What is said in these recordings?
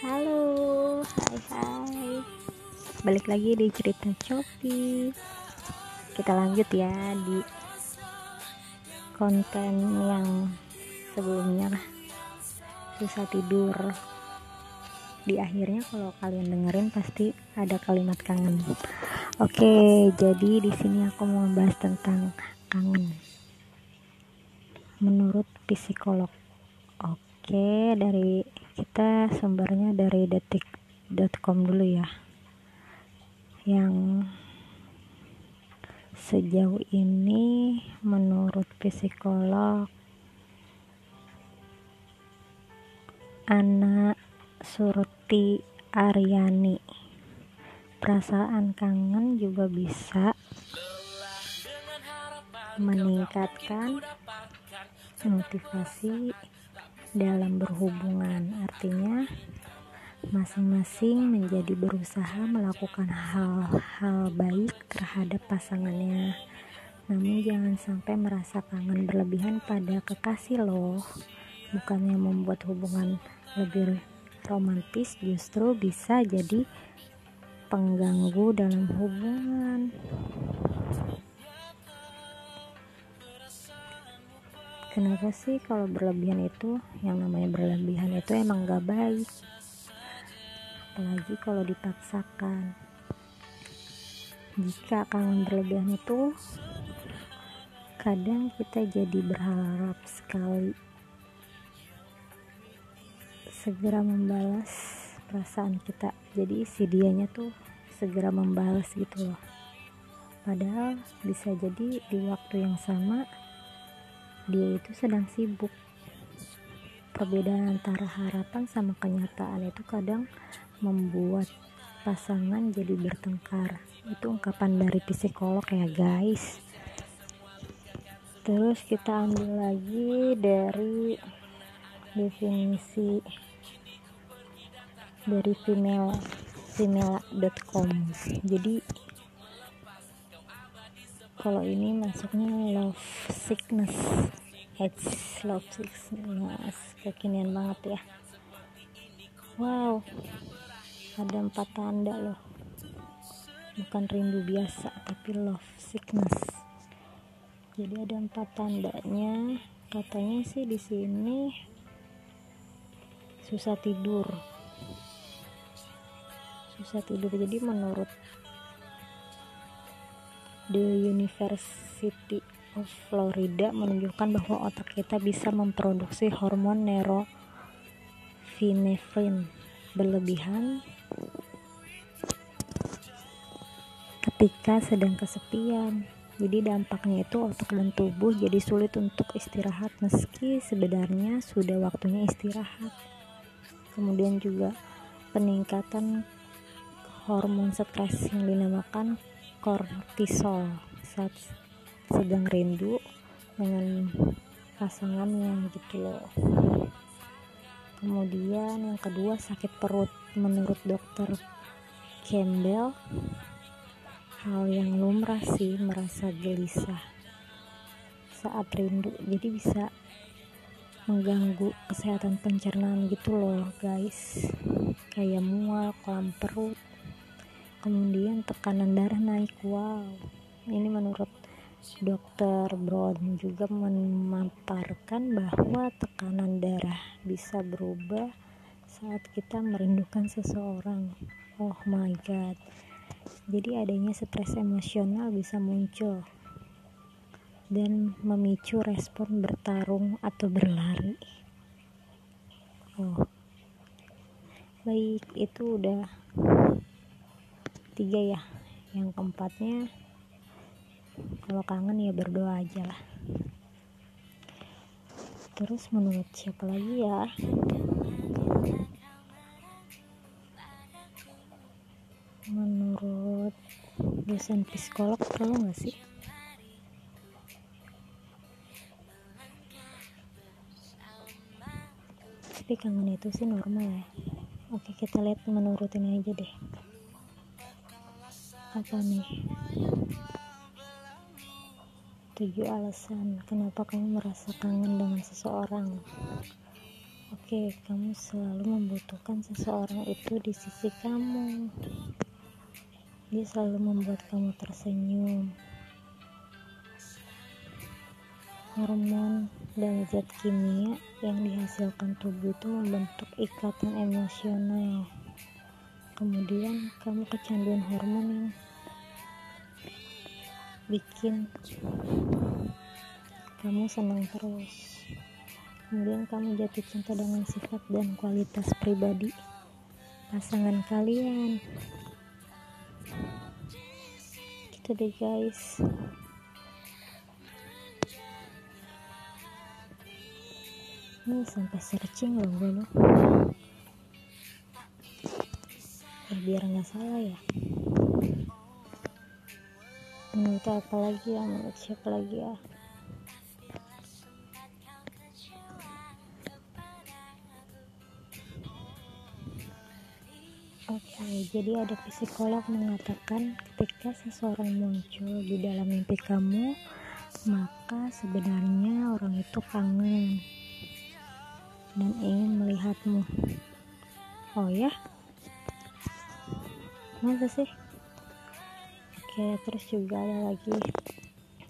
Halo, hai hai. Balik lagi di cerita Copi. Kita lanjut ya di konten yang sebelumnya lah. Susah tidur. Di akhirnya kalau kalian dengerin pasti ada kalimat kangen. Oke, jadi di sini aku mau membahas tentang kangen. Menurut psikolog. Oke, dari kita sumbernya dari detik.com dulu ya. Yang sejauh ini menurut psikolog anak Surti Aryani perasaan kangen juga bisa meningkatkan motivasi dalam berhubungan. Artinya masing-masing menjadi berusaha melakukan hal-hal baik terhadap pasangannya. Namun jangan sampai merasa kangen berlebihan pada kekasih loh. Bukannya membuat hubungan lebih romantis justru bisa jadi pengganggu dalam hubungan kenapa sih kalau berlebihan itu yang namanya berlebihan itu emang gak baik? Apalagi kalau dipaksakan. Jika kangen berlebihan itu kadang kita jadi berharap sekali. Segera membalas perasaan kita. Jadi si dianya tuh segera membalas gitu loh. Padahal bisa jadi di waktu yang sama dia itu sedang sibuk. Perbedaan antara harapan sama kenyataan itu kadang membuat pasangan jadi bertengkar. Itu ungkapan dari psikolog ya guys. Terus kita ambil lagi dari definisi dari female female.com jadi kalau ini masuknya love sickness. It's love sickness. Kekinian banget ya. Wow. Ada empat tanda loh. Bukan rindu biasa tapi love sickness. Jadi ada empat tandanya. Katanya sih di sini susah tidur. Susah tidur. Jadi menurut The University of Florida menunjukkan bahwa otak kita bisa memproduksi hormon neurovinefrin berlebihan ketika sedang kesepian. Jadi dampaknya itu otak dan tubuh jadi sulit untuk istirahat meski sebenarnya sudah waktunya istirahat. Kemudian juga peningkatan hormon stres yang dinamakan kortisol. Saat sedang rindu dengan pasangannya gitu loh. Kemudian yang kedua sakit perut. Menurut dokter Campbell hal yang lumrah sih merasa gelisah saat rindu. Jadi bisa mengganggu kesehatan pencernaan gitu loh guys. Kayak mual kolam perut kemudian tekanan darah naik. Wow. Ini menurut dokter Brown juga memaparkan bahwa tekanan darah bisa berubah saat kita merindukan seseorang. Oh my god. Jadi adanya stres emosional bisa muncul dan memicu respon bertarung atau berlari. Oh. Baik itu udah tiga ya. Yang keempatnya kalau kangen ya berdoa aja lah. Terus menurut siapa lagi ya? Menurut dosen psikolog perlu nggak sih? Tapi kangen itu sih normal ya. Oke kita lihat menurutin aja deh apa nih tujuh alasan kenapa kamu merasa kangen dengan seseorang oke Oke, kamu selalu membutuhkan seseorang itu di sisi kamu. Dia selalu membuat kamu tersenyum. Hormon dan zat kimia yang dihasilkan tubuh itu membentuk ikatan emosional. Kemudian kamu kecanduan hormon yang bikin kamu senang terus. Kemudian kamu jatuh cinta dengan sifat dan kualitas pribadi pasangan kalian. Gitu deh guys. Ini sampai searching loh gue loh biar nggak salah ya menurut apa lagi ya menurut siapa lagi ya Oke, jadi ada psikolog mengatakan ketika seseorang muncul di dalam mimpi kamu, maka sebenarnya orang itu kangen dan ingin melihatmu. Oh ya? Masa sih? Oke, terus juga ada lagi.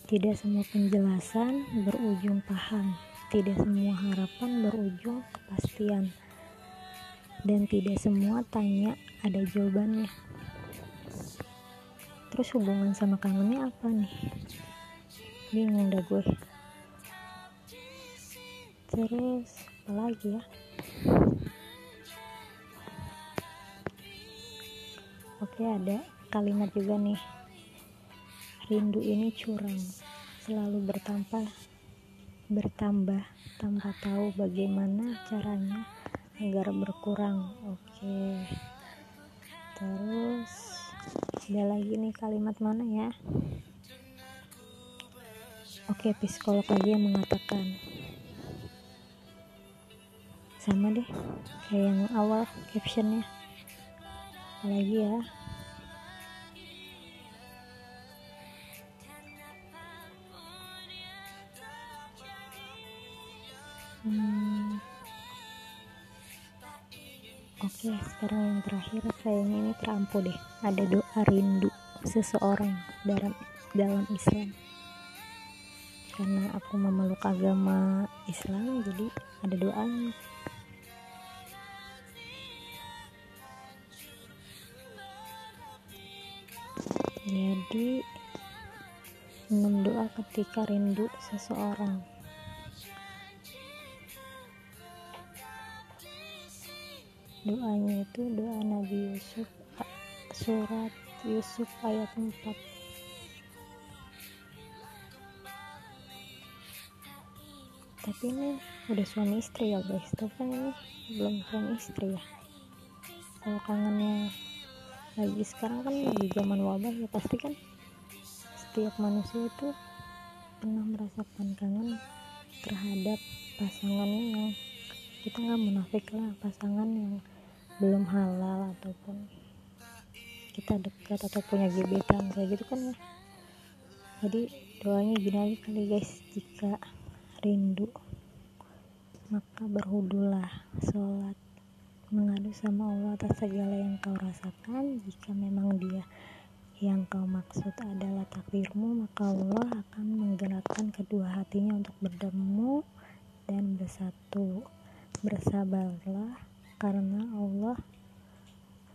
Tidak semua penjelasan berujung paham, tidak semua harapan berujung kepastian. Dan tidak semua tanya ada jawabannya. Terus hubungan sama kangennya apa nih? Bingung dah gue. Terus apa lagi ya oke ada kalimat juga nih. Rindu ini curang selalu bertambah bertambah tanpa tahu bagaimana caranya agar berkurang. Oke. Terus ada lagi nih kalimat mana ya? Oke psikolog lagi yang mengatakan sama deh kayak yang awal captionnya. Lagi ya sekarang yang terakhir kayaknya ini terampu deh. Ada doa rindu seseorang dalam dalam Islam. Karena aku memeluk agama Islam, jadi ada doanya. Jadi, enam doa ketika rindu seseorang. Doanya itu doa Nabi Yusuf surat Yusuf ayat 4 tapi ini udah suami istri ya guys. Tapi kan ini belum suami istri ya? Kalau kangennya lagi sekarang kan lagi zaman wabah ya pasti kan setiap manusia itu pernah merasakan kangen terhadap pasangannya yang kita nggak munafik lah pasangan yang belum halal ataupun kita dekat atau punya gebetan kayak gitu kan ya. Jadi doanya gini aja kali guys jika rindu maka berhudulah sholat mengadu sama Allah atas segala yang kau rasakan. Jika memang dia yang kau maksud adalah takdirmu maka Allah akan menggerakkan kedua hatinya untuk bertemu dan bersatu bersabarlah karena Allah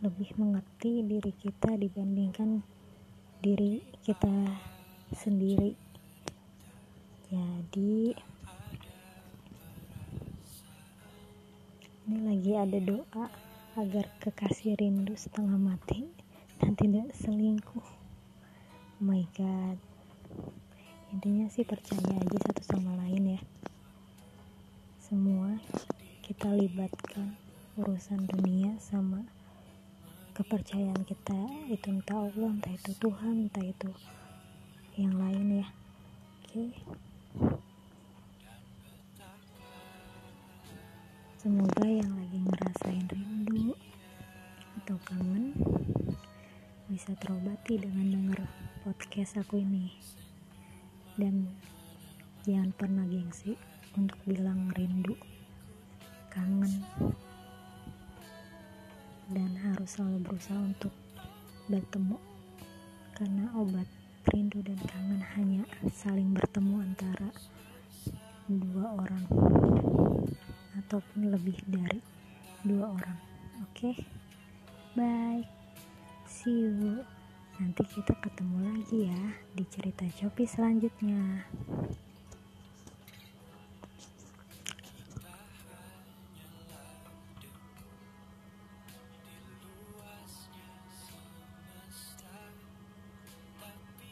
lebih mengerti diri kita dibandingkan diri kita sendiri. Jadi ini lagi ada doa agar kekasih rindu setengah mati dan tidak selingkuh. Oh my god. Intinya sih percaya aja satu sama lain ya. Semua kita libatkan urusan dunia sama kepercayaan kita. Itu entah Allah entah itu Tuhan entah itu yang lain ya. Oke. Semoga yang lagi ngerasain rindu atau kangen bisa terobati dengan denger podcast aku ini. Dan jangan pernah gengsi untuk bilang rindu harus selalu berusaha untuk bertemu karena obat rindu dan kangen hanya saling bertemu antara dua orang ataupun lebih dari dua orang. Oke? Okay? bye. See you. Nanti kita ketemu lagi ya di cerita Shopee selanjutnya